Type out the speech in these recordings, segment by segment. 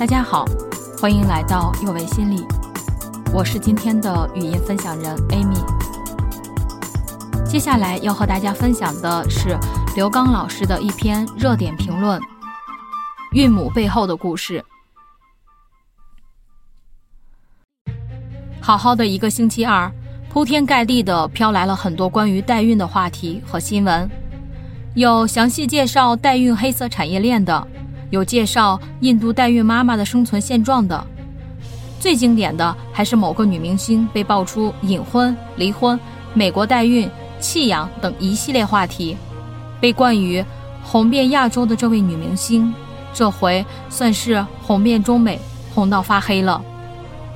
大家好，欢迎来到幼为心理，我是今天的语音分享人 Amy。接下来要和大家分享的是刘刚老师的一篇热点评论：孕母背后的故事。好好的一个星期二，铺天盖地的飘来了很多关于代孕的话题和新闻，有详细介绍代孕黑色产业链的。有介绍印度代孕妈妈的生存现状的，最经典的还是某个女明星被爆出隐婚、离婚、美国代孕、弃养等一系列话题，被冠于红遍亚洲的这位女明星，这回算是红遍中美，红到发黑了。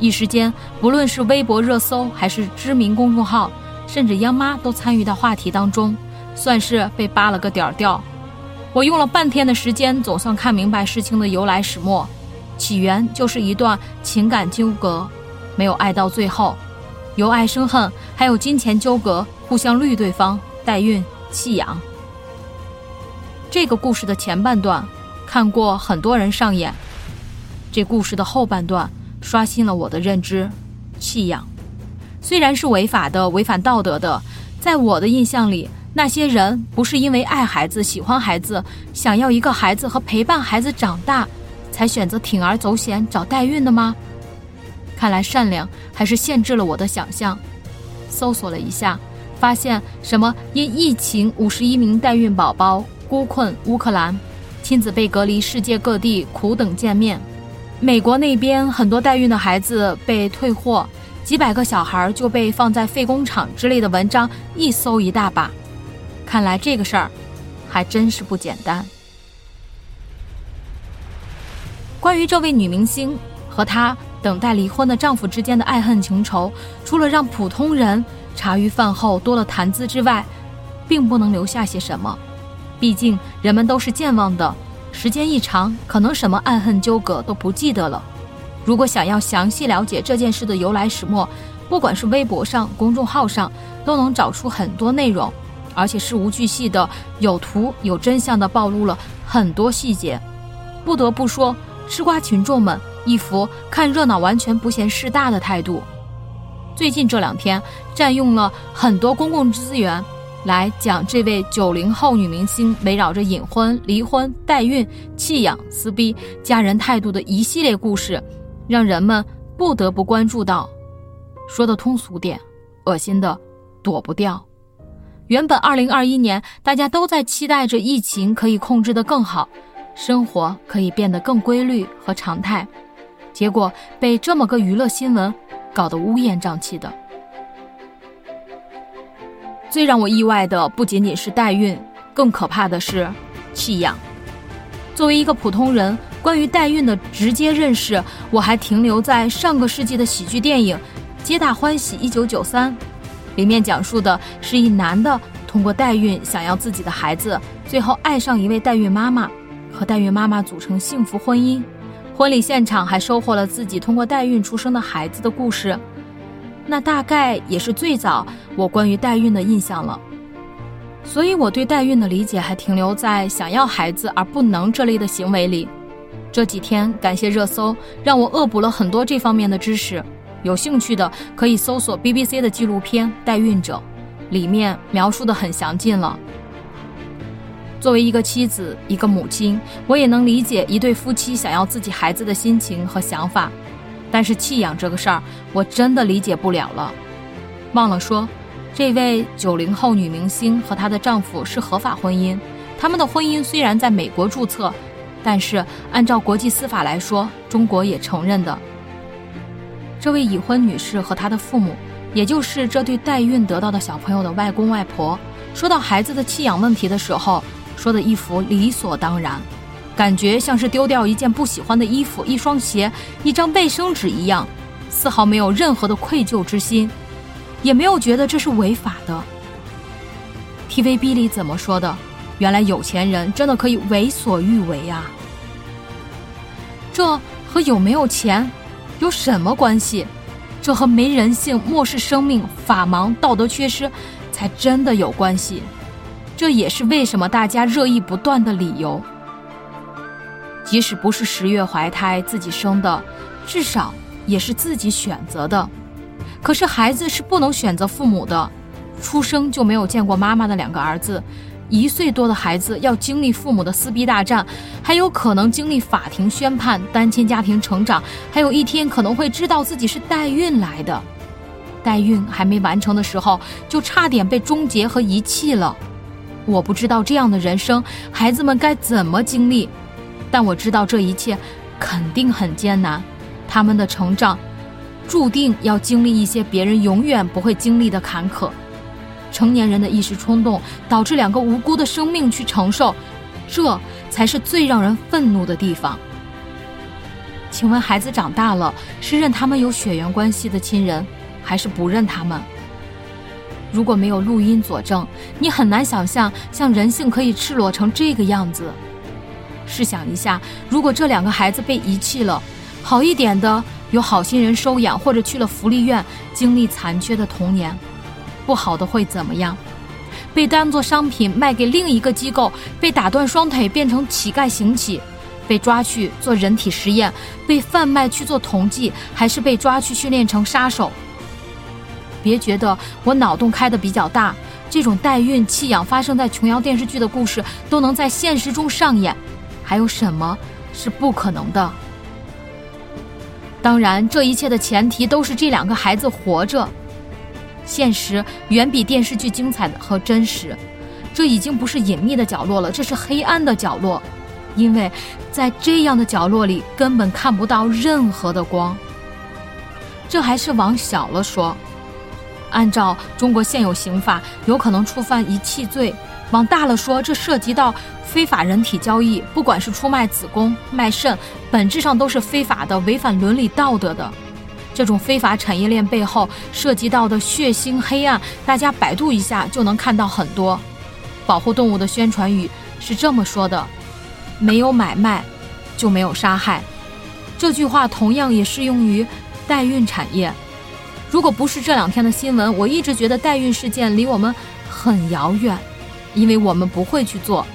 一时间，不论是微博热搜，还是知名公众号，甚至央妈都参与到话题当中，算是被扒了个点儿掉。我用了半天的时间，总算看明白事情的由来始末。起源就是一段情感纠葛，没有爱到最后，由爱生恨，还有金钱纠葛，互相绿对方，代孕弃养。这个故事的前半段看过很多人上演，这故事的后半段刷新了我的认知。弃养虽然是违法的、违反道德的，在我的印象里。那些人不是因为爱孩子、喜欢孩子、想要一个孩子和陪伴孩子长大，才选择铤而走险找代孕的吗？看来善良还是限制了我的想象。搜索了一下，发现什么因疫情五十一名代孕宝宝孤困乌克兰，亲子被隔离世界各地苦等见面，美国那边很多代孕的孩子被退货，几百个小孩就被放在废工厂之类的文章一搜一大把。看来这个事儿还真是不简单。关于这位女明星和她等待离婚的丈夫之间的爱恨情仇，除了让普通人茶余饭后多了谈资之外，并不能留下些什么。毕竟人们都是健忘的，时间一长，可能什么爱恨纠葛都不记得了。如果想要详细了解这件事的由来始末，不管是微博上、公众号上，都能找出很多内容。而且事无巨细的，有图有真相的暴露了很多细节，不得不说，吃瓜群众们一副看热闹完全不嫌事大的态度。最近这两天，占用了很多公共资源来讲这位九零后女明星围绕着隐婚、离婚、代孕、弃养、撕逼、家人态度的一系列故事，让人们不得不关注到。说的通俗点，恶心的躲不掉。原本二零二一年，大家都在期待着疫情可以控制得更好，生活可以变得更规律和常态，结果被这么个娱乐新闻搞得乌烟瘴气的。最让我意外的不仅仅是代孕，更可怕的是弃养。作为一个普通人，关于代孕的直接认识，我还停留在上个世纪的喜剧电影《皆大欢喜一九九三》。里面讲述的是一男的通过代孕想要自己的孩子，最后爱上一位代孕妈妈，和代孕妈妈组成幸福婚姻，婚礼现场还收获了自己通过代孕出生的孩子的故事。那大概也是最早我关于代孕的印象了。所以我对代孕的理解还停留在想要孩子而不能这类的行为里。这几天感谢热搜，让我恶补了很多这方面的知识。有兴趣的可以搜索 BBC 的纪录片《代孕者》，里面描述的很详尽了。作为一个妻子，一个母亲，我也能理解一对夫妻想要自己孩子的心情和想法。但是弃养这个事儿，我真的理解不了了。忘了说，这位九零后女明星和她的丈夫是合法婚姻，他们的婚姻虽然在美国注册，但是按照国际司法来说，中国也承认的。这位已婚女士和她的父母，也就是这对代孕得到的小朋友的外公外婆，说到孩子的弃养问题的时候，说的一副理所当然，感觉像是丢掉一件不喜欢的衣服、一双鞋、一张卫生纸一样，丝毫没有任何的愧疚之心，也没有觉得这是违法的。TVB 里怎么说的？原来有钱人真的可以为所欲为啊！这和有没有钱？有什么关系？这和没人性、漠视生命、法盲、道德缺失，才真的有关系。这也是为什么大家热议不断的理由。即使不是十月怀胎自己生的，至少也是自己选择的。可是孩子是不能选择父母的，出生就没有见过妈妈的两个儿子。一岁多的孩子要经历父母的撕逼大战，还有可能经历法庭宣判、单亲家庭成长，还有一天可能会知道自己是代孕来的。代孕还没完成的时候，就差点被终结和遗弃了。我不知道这样的人生孩子们该怎么经历，但我知道这一切肯定很艰难。他们的成长注定要经历一些别人永远不会经历的坎坷。成年人的一时冲动，导致两个无辜的生命去承受，这才是最让人愤怒的地方。请问，孩子长大了，是认他们有血缘关系的亲人，还是不认他们？如果没有录音佐证，你很难想象，像人性可以赤裸成这个样子。试想一下，如果这两个孩子被遗弃了，好一点的有好心人收养，或者去了福利院，经历残缺的童年。不好的会怎么样？被当作商品卖给另一个机构，被打断双腿变成乞丐行乞，被抓去做人体实验，被贩卖去做统计，还是被抓去训练成杀手？别觉得我脑洞开的比较大，这种代孕弃养发生在琼瑶电视剧的故事都能在现实中上演，还有什么是不可能的？当然，这一切的前提都是这两个孩子活着。现实远比电视剧精彩和真实，这已经不是隐秘的角落了，这是黑暗的角落，因为在这样的角落里根本看不到任何的光。这还是往小了说，按照中国现有刑法，有可能触犯遗弃罪；往大了说，这涉及到非法人体交易，不管是出卖子宫、卖肾，本质上都是非法的，违反伦理道德的。这种非法产业链背后涉及到的血腥黑暗，大家百度一下就能看到很多。保护动物的宣传语是这么说的：“没有买卖，就没有杀害。”这句话同样也适用于代孕产业。如果不是这两天的新闻，我一直觉得代孕事件离我们很遥远，因为我们不会去做。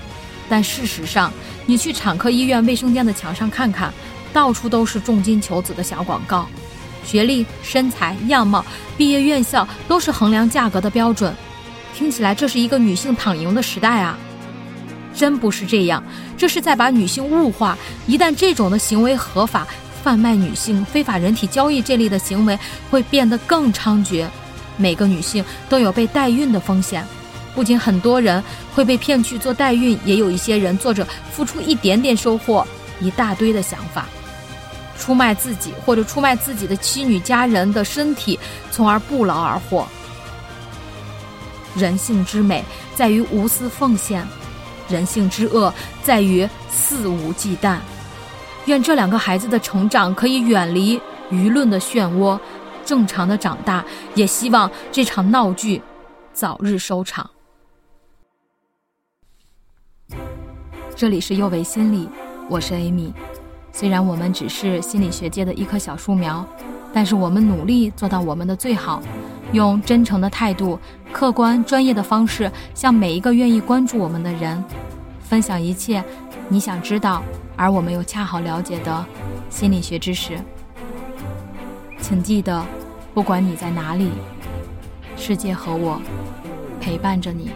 但事实上，你去产科医院卫生间的墙上看看，到处都是重金求子的小广告。学历、身材、样貌、毕业院校都是衡量价格的标准，听起来这是一个女性躺赢的时代啊！真不是这样，这是在把女性物化。一旦这种的行为合法，贩卖女性、非法人体交易这类的行为会变得更猖獗。每个女性都有被代孕的风险，不仅很多人会被骗去做代孕，也有一些人做着付出一点点收获一大堆的想法。出卖自己或者出卖自己的妻女家人的身体，从而不劳而获。人性之美在于无私奉献，人性之恶在于肆无忌惮。愿这两个孩子的成长可以远离舆论的漩涡，正常的长大。也希望这场闹剧早日收场。这里是幼为心理，我是 Amy。虽然我们只是心理学界的一棵小树苗，但是我们努力做到我们的最好，用真诚的态度、客观专业的方式，向每一个愿意关注我们的人，分享一切你想知道而我们又恰好了解的心理学知识。请记得，不管你在哪里，世界和我陪伴着你。